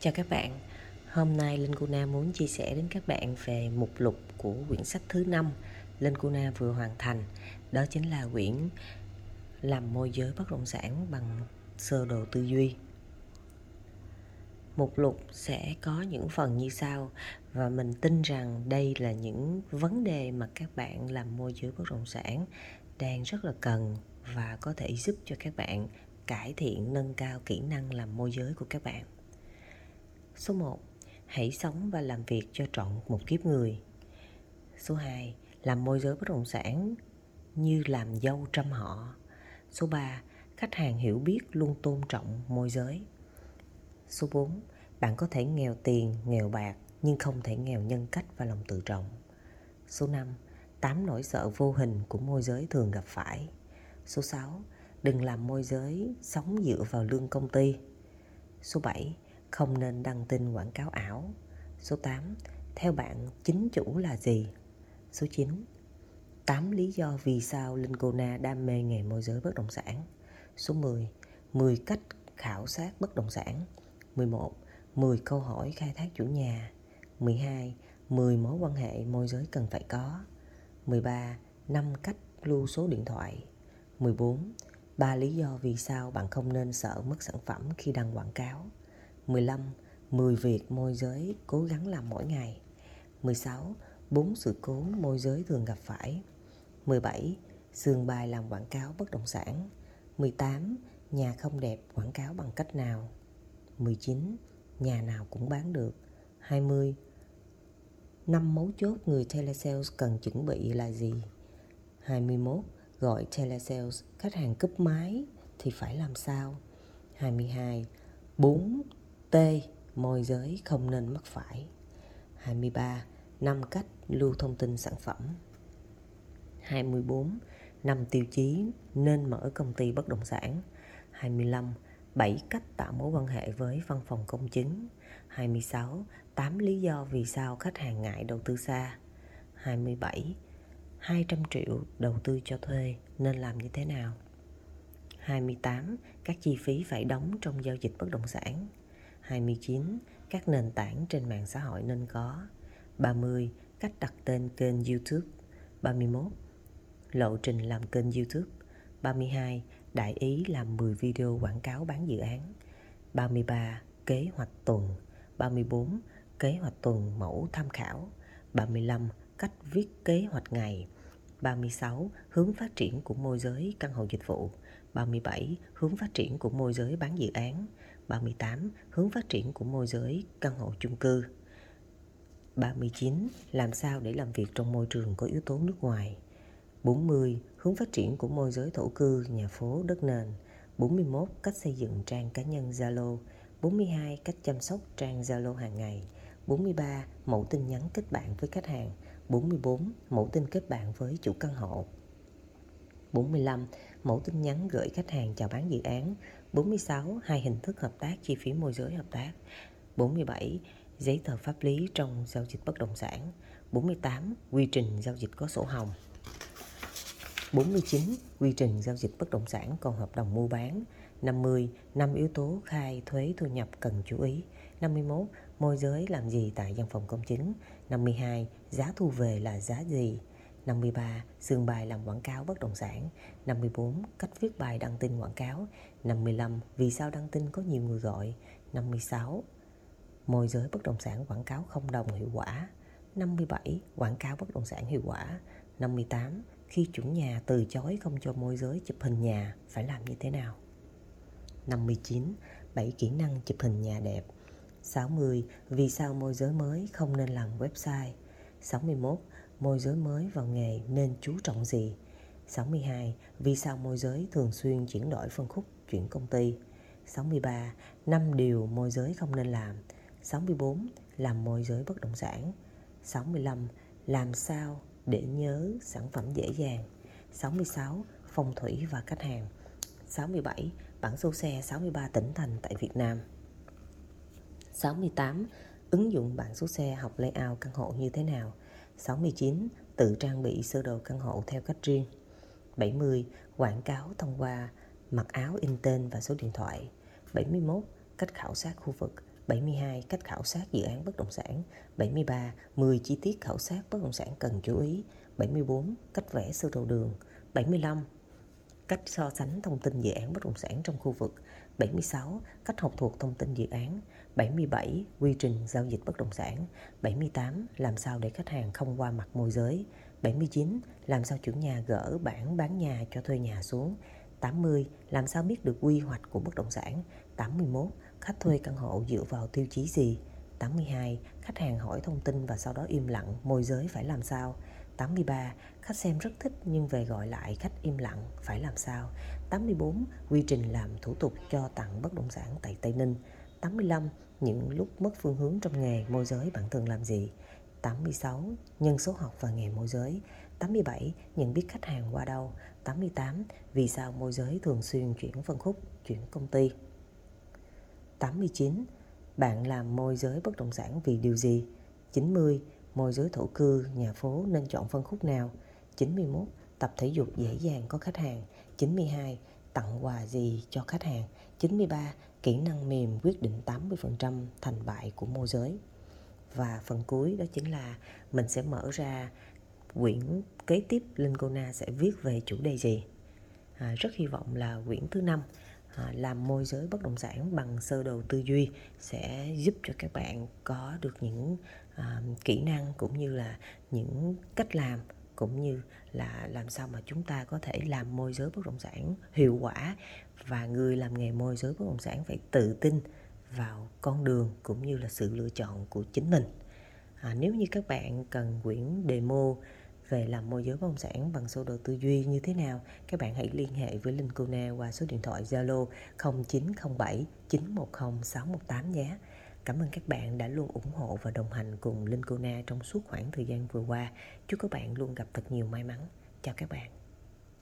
Chào các bạn, hôm nay Linh Cuna muốn chia sẻ đến các bạn về mục lục của quyển sách thứ năm Linh Cuna vừa hoàn thành. Đó chính là quyển Làm môi giới bất động sản bằng sơ đồ tư duy. Mục lục sẽ có những phần như sau Và mình tin rằng đây là những vấn đề mà các bạn làm môi giới bất động sản đang rất là cần và có thể giúp cho các bạn cải thiện nâng cao kỹ năng làm môi giới của các bạn. Số 1. Hãy sống và làm việc cho trọn một kiếp người. Số 2. Làm môi giới bất động sản như làm dâu trăm họ. Số 3. Khách hàng hiểu biết luôn tôn trọng môi giới. Số 4. Bạn có thể nghèo tiền, nghèo bạc nhưng không thể nghèo nhân cách và lòng tự trọng. Số 5. 8 nỗi sợ vô hình của môi giới thường gặp phải. Số 6. Đừng làm môi giới sống dựa vào lương công ty. Số 7 không nên đăng tin quảng cáo ảo. Số 8. Theo bạn, chính chủ là gì? Số 9. 8 lý do vì sao Linh Cô đam mê nghề môi giới bất động sản. Số 10. 10 cách khảo sát bất động sản. 11. 10 câu hỏi khai thác chủ nhà. 12. 10 mối quan hệ môi giới cần phải có. 13. 5 cách lưu số điện thoại. 14. 3 lý do vì sao bạn không nên sợ mất sản phẩm khi đăng quảng cáo. 15. 10 việc môi giới cố gắng làm mỗi ngày 16. 4 sự cố môi giới thường gặp phải 17. Sườn bài làm quảng cáo bất động sản 18. Nhà không đẹp quảng cáo bằng cách nào 19. Nhà nào cũng bán được 20. Năm mấu chốt người telesales cần chuẩn bị là gì 21. Gọi telesales khách hàng cúp máy thì phải làm sao 22. 4 T. Môi giới không nên mắc phải 23. năm cách lưu thông tin sản phẩm 24. năm tiêu chí nên mở công ty bất động sản 25. 7 cách tạo mối quan hệ với văn phòng công chứng 26. 8 lý do vì sao khách hàng ngại đầu tư xa 27. 200 triệu đầu tư cho thuê nên làm như thế nào 28. Các chi phí phải đóng trong giao dịch bất động sản 29. Các nền tảng trên mạng xã hội nên có 30. Cách đặt tên kênh YouTube 31. Lộ trình làm kênh YouTube 32. Đại ý làm 10 video quảng cáo bán dự án 33. Kế hoạch tuần 34. Kế hoạch tuần mẫu tham khảo 35. Cách viết kế hoạch ngày 36. Hướng phát triển của môi giới căn hộ dịch vụ 37. Hướng phát triển của môi giới bán dự án 38. Hướng phát triển của môi giới căn hộ chung cư 39. Làm sao để làm việc trong môi trường có yếu tố nước ngoài 40. Hướng phát triển của môi giới thổ cư, nhà phố, đất nền 41. Cách xây dựng trang cá nhân Zalo 42. Cách chăm sóc trang Zalo hàng ngày 43. Mẫu tin nhắn kết bạn với khách hàng 44. Mẫu tin kết bạn với chủ căn hộ 45. Mẫu tin nhắn gửi khách hàng chào bán dự án 46. Hai hình thức hợp tác, chi phí môi giới hợp tác 47. Giấy tờ pháp lý trong giao dịch bất động sản 48. Quy trình giao dịch có sổ hồng 49. Quy trình giao dịch bất động sản còn hợp đồng mua bán 50. năm yếu tố khai thuế thu nhập cần chú ý 51. Môi giới làm gì tại văn phòng công chứng 52. Giá thu về là giá gì 53. Xương bài làm quảng cáo bất động sản 54. Cách viết bài đăng tin quảng cáo 55. Vì sao đăng tin có nhiều người gọi 56. Môi giới bất động sản quảng cáo không đồng hiệu quả 57. Quảng cáo bất động sản hiệu quả 58. Khi chủ nhà từ chối không cho môi giới chụp hình nhà, phải làm như thế nào 59. 7 kỹ năng chụp hình nhà đẹp 60. Vì sao môi giới mới không nên làm website 61 môi giới mới vào nghề nên chú trọng gì? 62. Vì sao môi giới thường xuyên chuyển đổi phân khúc chuyển công ty? 63. 5 điều môi giới không nên làm. 64. Làm môi giới bất động sản. 65. Làm sao để nhớ sản phẩm dễ dàng. 66. Phong thủy và khách hàng. 67. Bản số xe 63 tỉnh thành tại Việt Nam. 68. Ứng dụng bảng số xe học layout căn hộ như thế nào? 69. Tự trang bị sơ đồ căn hộ theo cách riêng 70. Quảng cáo thông qua mặc áo in tên và số điện thoại 71. Cách khảo sát khu vực 72. Cách khảo sát dự án bất động sản 73. 10 chi tiết khảo sát bất động sản cần chú ý 74. Cách vẽ sơ đồ đường 75. Cách so sánh thông tin dự án bất động sản trong khu vực 76. Cách học thuộc thông tin dự án 77. Quy trình giao dịch bất động sản 78. Làm sao để khách hàng không qua mặt môi giới 79. Làm sao chủ nhà gỡ bản bán nhà cho thuê nhà xuống 80. Làm sao biết được quy hoạch của bất động sản 81. Khách thuê căn hộ dựa vào tiêu chí gì 82. Khách hàng hỏi thông tin và sau đó im lặng, môi giới phải làm sao 83. Khách xem rất thích nhưng về gọi lại khách im lặng, phải làm sao 84. Quy trình làm thủ tục cho tặng bất động sản tại Tây Ninh 85. Những lúc mất phương hướng trong nghề môi giới bạn thường làm gì 86. Nhân số học và nghề môi giới 87. Nhận biết khách hàng qua đâu 88. Vì sao môi giới thường xuyên chuyển phân khúc, chuyển công ty 89. Bạn làm môi giới bất động sản vì điều gì? 90. Môi giới thổ cư, nhà phố nên chọn phân khúc nào? 91. Tập thể dục dễ dàng có khách hàng. 92. Tặng quà gì cho khách hàng? 93. Kỹ năng mềm quyết định 80% thành bại của môi giới. Và phần cuối đó chính là mình sẽ mở ra quyển kế tiếp Linh Kona sẽ viết về chủ đề gì. À, rất hy vọng là quyển thứ năm À, làm môi giới bất động sản bằng sơ đồ tư duy sẽ giúp cho các bạn có được những uh, kỹ năng cũng như là những cách làm cũng như là làm sao mà chúng ta có thể làm môi giới bất động sản hiệu quả và người làm nghề môi giới bất động sản phải tự tin vào con đường cũng như là sự lựa chọn của chính mình. À, nếu như các bạn cần quyển demo về làm môi giới bất động sản bằng sơ đồ tư duy như thế nào, các bạn hãy liên hệ với Linh Cuna qua số điện thoại Zalo 0907 910 618 nhé. Cảm ơn các bạn đã luôn ủng hộ và đồng hành cùng Linh Cuna trong suốt khoảng thời gian vừa qua. Chúc các bạn luôn gặp thật nhiều may mắn. Chào các bạn.